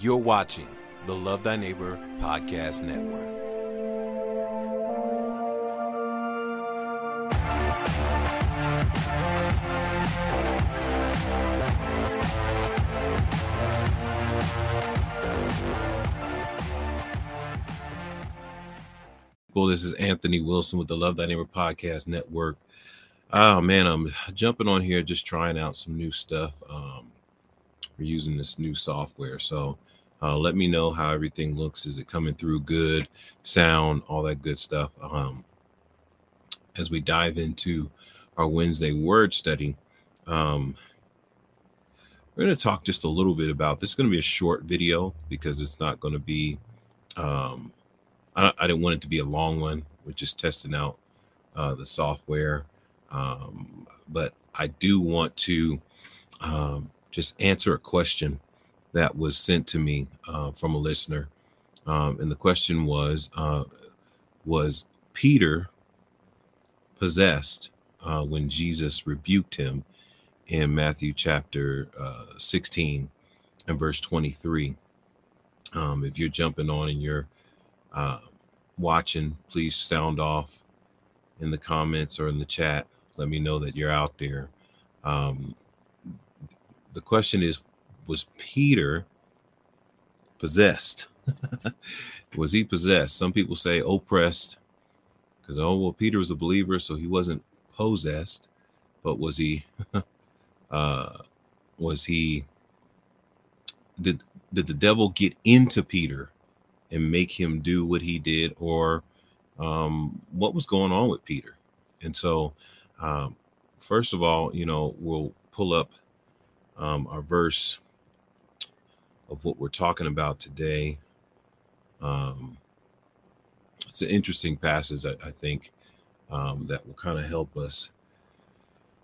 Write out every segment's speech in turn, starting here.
You're watching the Love Thy Neighbor Podcast Network. Well, this is Anthony Wilson with the Love Thy Neighbor Podcast Network. Oh man, I'm jumping on here just trying out some new stuff. Um, we're using this new software, so uh, let me know how everything looks. Is it coming through good, sound, all that good stuff? Um, as we dive into our Wednesday word study, um, we're going to talk just a little bit about this. Is going to be a short video because it's not going to be. Um, I, I, didn't want it to be a long one. We're just testing out uh, the software, um, but I do want to um, just answer a question that was sent to me uh, from a listener, um, and the question was: uh, Was Peter possessed uh, when Jesus rebuked him in Matthew chapter uh, 16 and verse 23? Um, if you're jumping on and you're uh, watching, please sound off in the comments or in the chat. Let me know that you're out there. Um, the question is Was Peter possessed? was he possessed? Some people say oppressed because, oh, well, Peter was a believer, so he wasn't possessed, but was he? uh, was he? Did did the devil get into Peter and make him do what he did, or um, what was going on with Peter? And so, um, first of all, you know, we'll pull up um, our verse of what we're talking about today. Um, it's an interesting passage, I, I think, um, that will kind of help us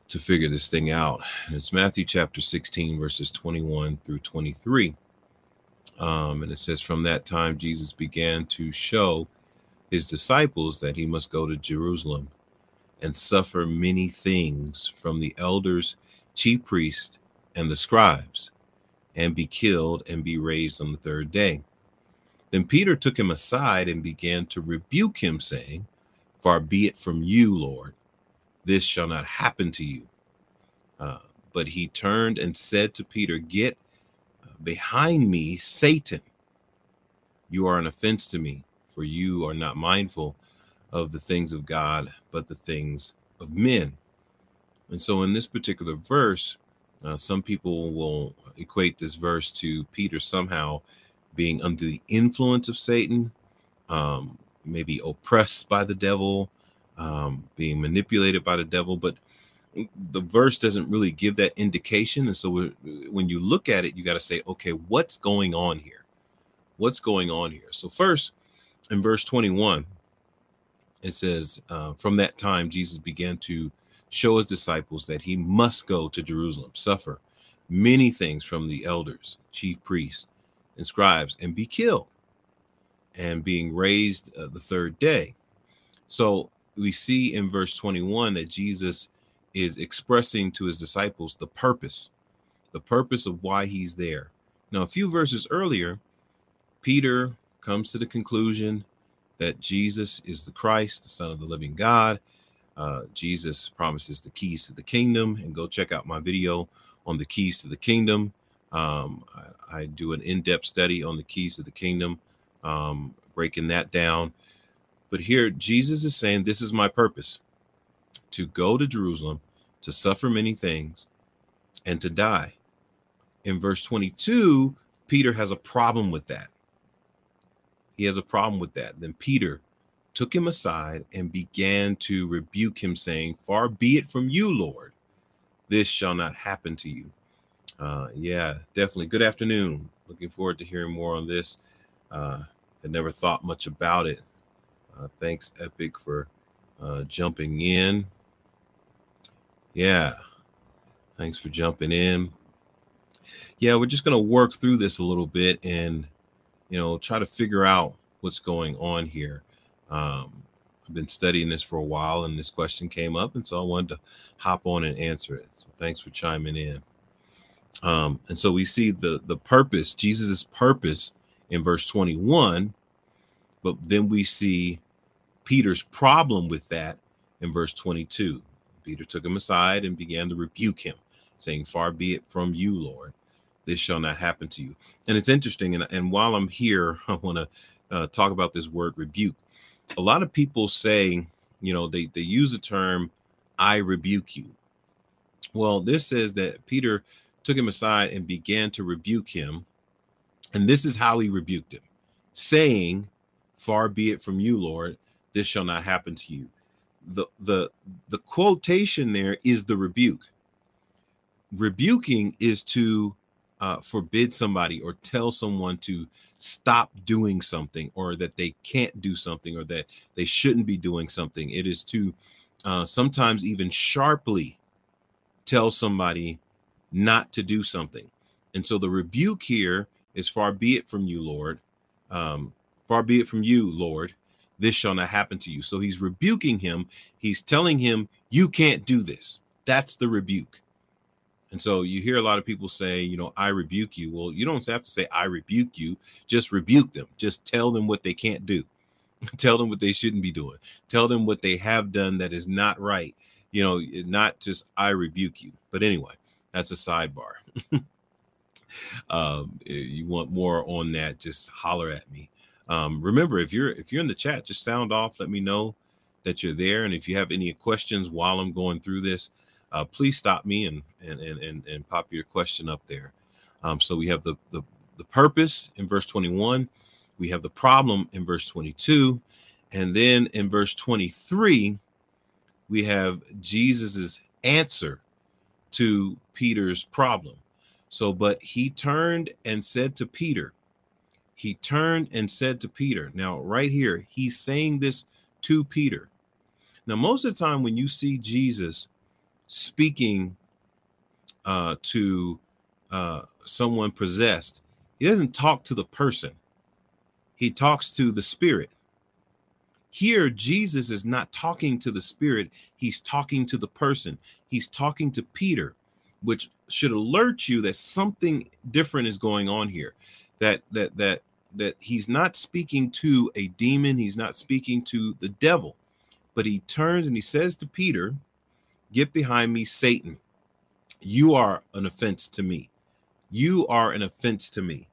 to figure this thing out. And it's Matthew chapter 16, verses 21 through 23. Um, and it says, From that time, Jesus began to show his disciples that he must go to Jerusalem and suffer many things from the elders, chief priests, and the scribes, and be killed and be raised on the third day. Then Peter took him aside and began to rebuke him, saying, Far be it from you, Lord, this shall not happen to you. Uh, but he turned and said to Peter, Get behind me, Satan. You are an offense to me, for you are not mindful of the things of God, but the things of men. And so, in this particular verse, uh, some people will equate this verse to Peter somehow being under the influence of Satan, um, maybe oppressed by the devil, um, being manipulated by the devil. But the verse doesn't really give that indication. And so when you look at it, you got to say, okay, what's going on here? What's going on here? So, first, in verse 21, it says, uh, From that time, Jesus began to show his disciples that he must go to Jerusalem, suffer many things from the elders, chief priests, and scribes, and be killed, and being raised uh, the third day. So we see in verse 21 that Jesus is expressing to his disciples the purpose, the purpose of why he's there. Now, a few verses earlier, Peter comes to the conclusion that Jesus is the Christ, the Son of the living God, uh, Jesus promises the keys to the kingdom, and go check out my video on the keys to the kingdom. Um, I, I, do an in depth study on the keys to the kingdom, um, breaking that down. But here, Jesus is saying, This is my purpose to go to Jerusalem, to suffer many things, and to die. In verse 22, Peter has a problem with that. He has a problem with that. Then Peter took him aside and began to rebuke him, saying, Far be it from you, Lord, this shall not happen to you. Uh, yeah, definitely. Good afternoon. Looking forward to hearing more on this. Uh, I never thought much about it. Uh, thanks, Epic, for uh, jumping in. Yeah, thanks for jumping in. Yeah, we're just going to work through this a little bit and, you know, try to figure out what's going on here. Um, I've been studying this for a while, and this question came up, and so I wanted to hop on and answer it. So thanks for chiming in. Um, and so we see the the purpose, Jesus's purpose in verse 21, but then we see Peter's problem with that in verse 22. Peter took him aside and began to rebuke him, saying, Far be it from you, Lord, this shall not happen to you. And it's interesting. And, and while I'm here, I want to uh, talk about this word rebuke. A lot of people say, you know, they, they use the term, I rebuke you. Well, this says that Peter took him aside and began to rebuke him. And this is how he rebuked him, saying, Far be it from you, Lord, this shall not happen to you. The the the quotation there is the rebuke. Rebuking is to uh, forbid somebody or tell someone to stop doing something or that they can't do something or that they shouldn't be doing something. It is to uh, sometimes even sharply tell somebody not to do something. And so the rebuke here is far be it from you, Lord. Um, far be it from you, Lord. This shall not happen to you. So he's rebuking him. He's telling him, you can't do this. That's the rebuke. And so you hear a lot of people say, you know, I rebuke you. Well, you don't have to say, I rebuke you. Just rebuke them. Just tell them what they can't do. tell them what they shouldn't be doing. Tell them what they have done that is not right. You know, not just, I rebuke you. But anyway, that's a sidebar. um, you want more on that, just holler at me. Um, remember, if you're if you're in the chat, just sound off. Let me know that you're there. And if you have any questions while I'm going through this, uh, please stop me and and and and, and pop your question up there. Um, so we have the, the the purpose in verse 21, we have the problem in verse 22, and then in verse 23, we have Jesus's answer to Peter's problem. So, but he turned and said to Peter, he turned and said to Peter. Now, right here, he's saying this to Peter. Now, most of the time when you see Jesus speaking uh, to uh, someone possessed, he doesn't talk to the person, he talks to the spirit. Here, Jesus is not talking to the spirit, he's talking to the person. He's talking to Peter, which should alert you that something different is going on here. That that that that he's not speaking to a demon, he's not speaking to the devil, but he turns and he says to Peter, Get behind me, Satan. You are an offense to me. You are an offense to me.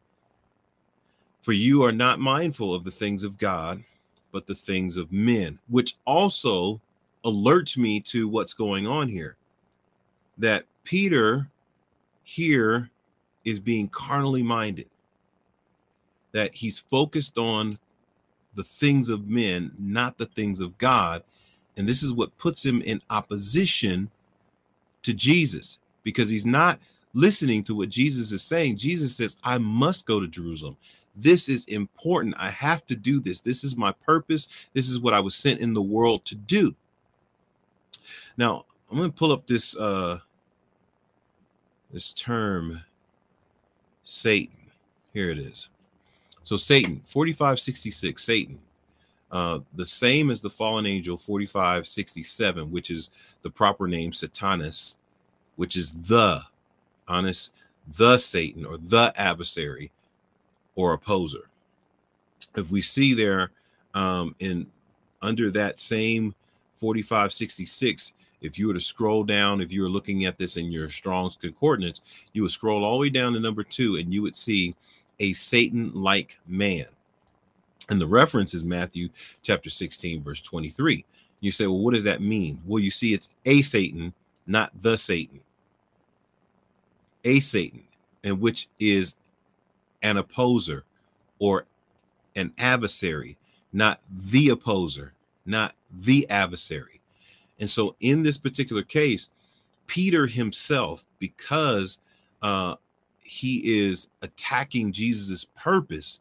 For you are not mindful of the things of God, but the things of men, which also alerts me to what's going on here. That Peter here is being carnally minded, that he's focused on the things of men, not the things of God, and this is what puts him in opposition to Jesus because he's not listening to what Jesus is saying. Jesus says, I must go to Jerusalem. This is important. I have to do this. This is my purpose. This is what I was sent in the world to do. Now, I'm going to pull up this uh this term Satan. Here it is. So Satan, 4566, Satan uh, the same as the fallen angel 4567, which is the proper name Satanas, which is the honest, the Satan or the adversary or opposer. If we see there um, in under that same 4566, if you were to scroll down, if you were looking at this in your Strong's Concordance, you would scroll all the way down to number two and you would see a Satan like man. And the reference is Matthew chapter 16, verse 23. You say, well, what does that mean? Well, you see, it's a Satan, not the Satan. A Satan, and which is an opposer or an adversary, not the opposer, not the adversary. And so, in this particular case, Peter himself, because uh, he is attacking Jesus's purpose,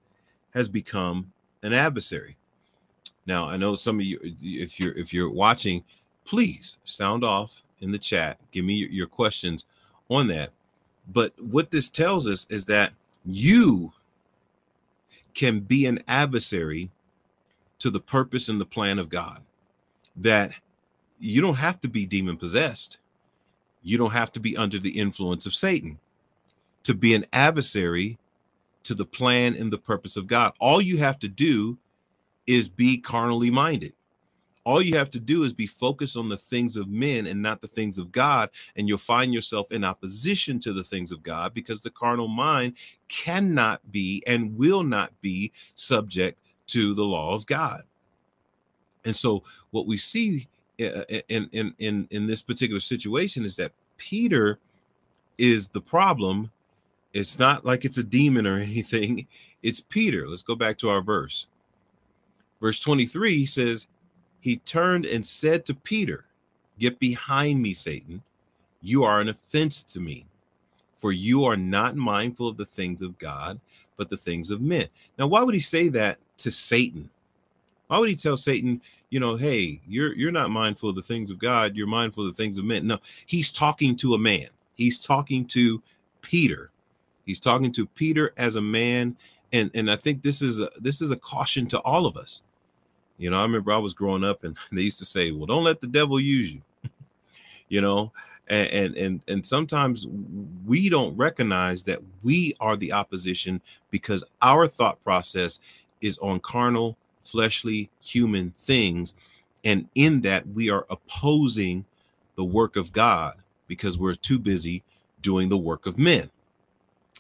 has become an adversary. Now, I know some of you, if you're if you're watching, please sound off in the chat. Give me your, your questions on that. But what this tells us is that you can be an adversary to the purpose and the plan of God. That you don't have to be demon possessed. You don't have to be under the influence of Satan. to be an adversary to the plan and the purpose of God. All you have to do is be carnally minded. All you have to do is be focused on the things of men and not the things of God. And you'll find yourself in opposition to the things of God because the carnal mind cannot be and will not be subject to the law of God. And so, what we see uh, in, in, in, in this particular situation is that Peter is the problem. It's not like it's a demon or anything, it's Peter. Let's go back to our verse. Verse 23 says, He turned and said to Peter, Get behind me, Satan. You are an offense to me, for you are not mindful of the things of God, but the things of men. Now, why would he say that to Satan? Why would he tell Satan, you know, hey, you're you're not mindful of the things of God, you're mindful of the things of men? No, he's talking to a man. He's talking to Peter. He's talking to Peter as a man, and and I think this is a this is a caution to all of us. You know, I remember I was growing up and they used to say, well, don't let the devil use you. you know, and, and and and sometimes we don't recognize that we are the opposition because our thought process is on carnal, fleshly, human things. And in that, we are opposing the work of God because we're too busy doing the work of men.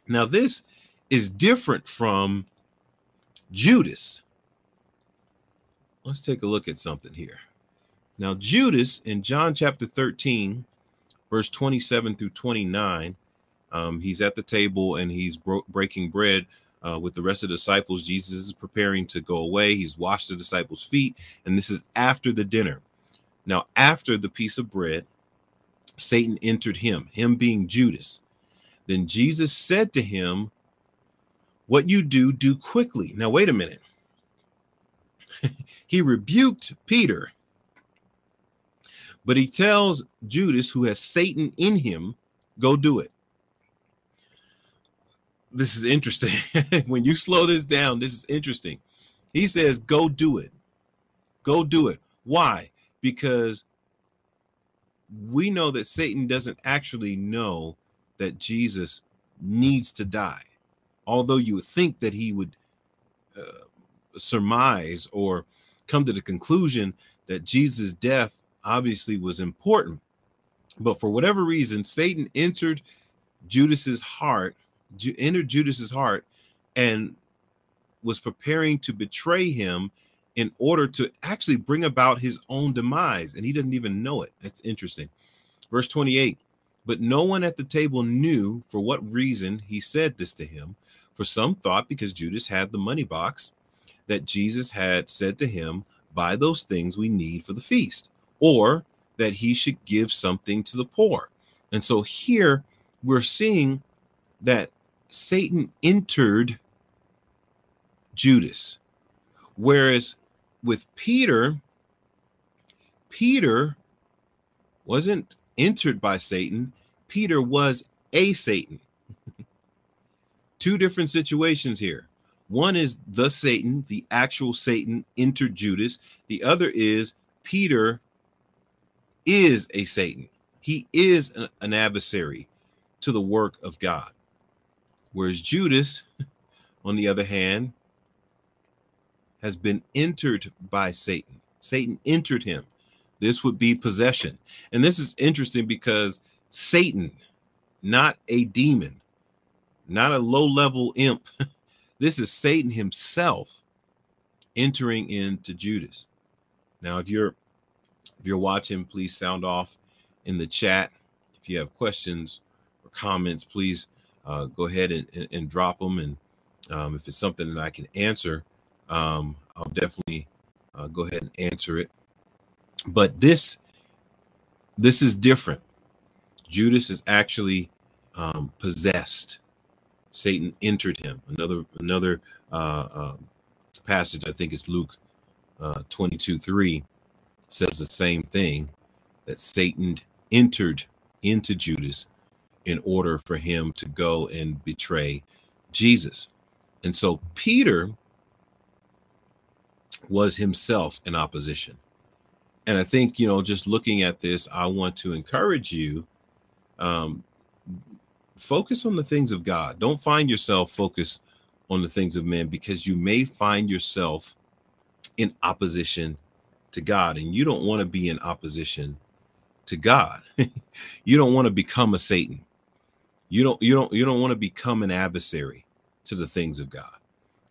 Now, this is different from Judas let's take a look at something here. Now, Judas in John chapter 13, verse 27 through 29, um, he's at the table and he's bro- breaking bread uh, with the rest of the disciples. Jesus is preparing to go away. He's washed the disciples' feet, and this is after the dinner. Now, after the piece of bread, Satan entered him, him being Judas. Then Jesus said to him, What you do, do quickly. Now, wait a minute. he rebuked Peter, but he tells Judas, who has Satan in him, go do it. This is interesting. when you slow this down, this is interesting. He says, Go do it. Go do it. Why? Because we know that Satan doesn't actually know that Jesus needs to die. Although you would think that he would uh, surmise or come to the conclusion that Jesus' death obviously was important. But for whatever reason, Satan entered Judas's heart, entered Judas's heart, and was preparing to betray him in order to actually bring about his own demise. And he doesn't even know it. That's interesting. Verse 28 But no one at the table knew for what reason he said this to him. For some thought because Judas had the money box that Jesus had said to him, Buy those things we need for the feast, or that he should give something to the poor. And so here we're seeing that Satan entered Judas. Whereas with Peter, Peter wasn't entered by Satan, Peter was a Satan. Two different situations here. One is the Satan, the actual Satan entered Judas. The other is Peter is a Satan. He is an, an adversary to the work of God. Whereas Judas, on the other hand, has been entered by Satan. Satan entered him. This would be possession. And this is interesting because Satan, not a demon, not a low level imp, This is Satan himself entering into Judas. Now, if you're if you're watching, please sound off in the chat. If you have questions or comments, please uh, go ahead and, and, and, drop them. And um, if it's something that I can answer, um, I'll definitely uh, go ahead and answer it. But this this is different. Judas is actually um, possessed Satan entered him. Another another uh, um, passage, I think it's Luke uh, 22 3, says the same thing that Satan entered into Judas in order for him to go and betray Jesus. And so Peter was himself in opposition. And I think, you know, just looking at this, I want to encourage you um, focus on the things of God. Don't find yourself focused on the things of men because you may find yourself in opposition to God and you don't want to be in opposition to God. you don't want to become a Satan. You don't you don't you don't want to become an adversary to the things of God.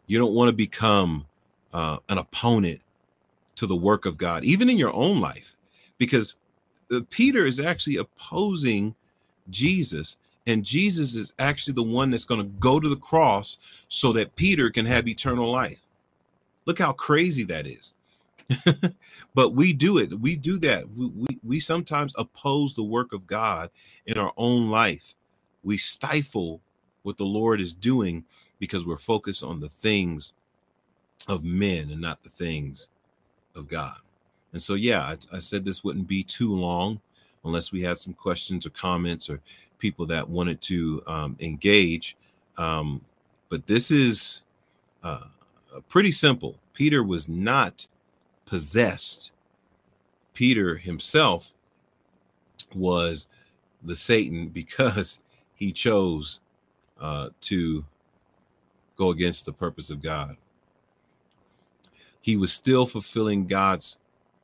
You don't want to become uh, an opponent to the work of God, even in your own life, because uh, Peter is actually opposing Jesus, and Jesus is actually the one that's going to go to the cross so that Peter can have eternal life. Look how crazy that is. but we do it. We do that. We, we, we sometimes oppose the work of God in our own life. We stifle what the Lord is doing because we're focused on the things of men and not the things of God. And so, yeah, I, I said this wouldn't be too long unless we had some questions or comments or people that wanted to um, engage. Um, but this is uh, pretty simple. Peter was not possessed. Peter himself was the Satan because he chose uh, to go against the purpose of God. He was still fulfilling God's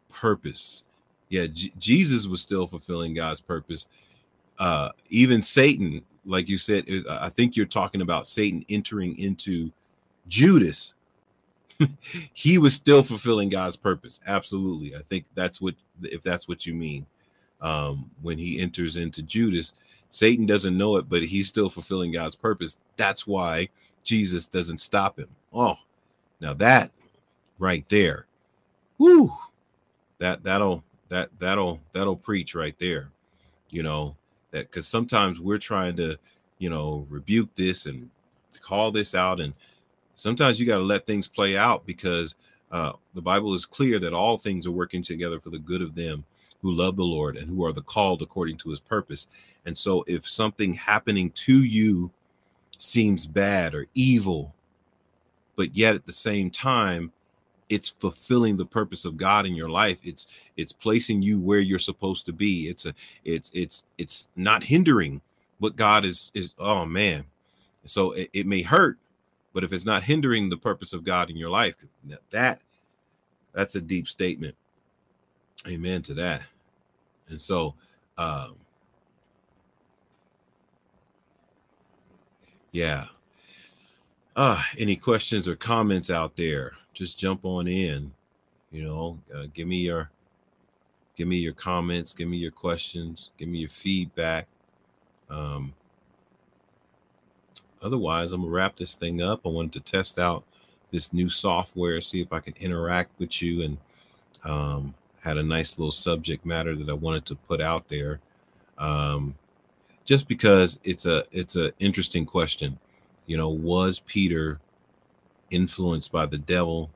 purpose. Yeah, J- Jesus was still fulfilling God's purpose. Uh, even Satan, like you said, is, I think you're talking about Satan entering into Judas. he was still fulfilling God's purpose. Absolutely. I think that's what, if that's what you mean. Um, when he enters into Judas, Satan doesn't know it, but he's still fulfilling God's purpose. That's why Jesus doesn't stop him. Oh, now that right there, whoo, that that'll that that'll that'll preach right there. You know that because sometimes we're trying to, you know, rebuke this and call this out, and sometimes you got to let things play out because uh, the Bible is clear that all things are working together for the good of them who love the Lord and who are the called according to his purpose. And so if something happening to you seems bad or evil, but yet at the same time, it's fulfilling the purpose of God in your life. It's it's placing you where you're supposed to be. It's a it's it's it's not hindering what God is is oh man. So it, it may hurt, but if it's not hindering the purpose of God in your life, that that's a deep statement. Amen to that. And so um yeah. Uh any questions or comments out there? Just jump on in. You know, uh, give me your give me your comments, give me your questions, give me your feedback. Um otherwise, I'm gonna wrap this thing up. I wanted to test out this new software, see if I can interact with you and um had a nice little subject matter that I wanted to put out there. Um, just because it's a it's an interesting question. You know, was Peter influenced by the devil?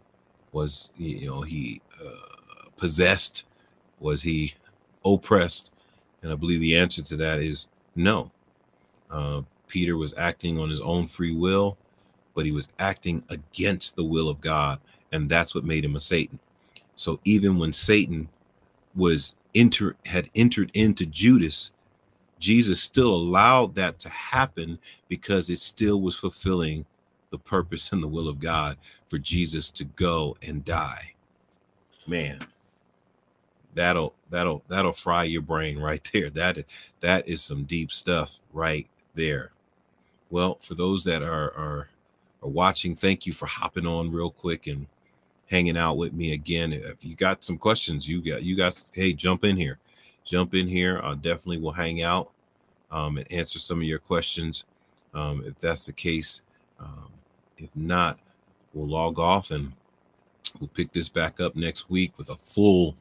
Was you know he uh, possessed? Was he oppressed? And I believe the answer to that is no. Uh, Peter was acting on his own free will, but he was acting against the will of God, and that's what made him a Satan. So even when Satan was enter had entered into Judas, Jesus still allowed that to happen because it still was fulfilling the purpose and the will of God for Jesus to go and die. Man, that'll that'll that'll fry your brain right there. That that is some deep stuff right there. Well, for those that are are are watching, thank you for hopping on real quick and hanging out with me again. If you got some questions, you got you got hey, jump in here. Jump in here. I definitely will hang out um, and answer some of your questions um, if that's the case. Um, if not, we'll log off and we'll pick this back up next week with a full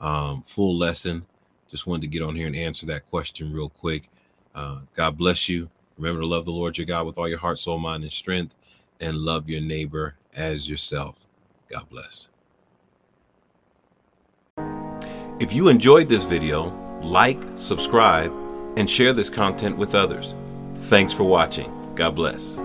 um, full lesson. Just wanted to get on here and answer that question real quick. Uh, God bless you. Remember to love the Lord your God with all your heart, soul, mind, and strength, and love your neighbor as yourself. God bless. If you enjoyed this video, like, subscribe, and share this content with others. Thanks for watching. God bless.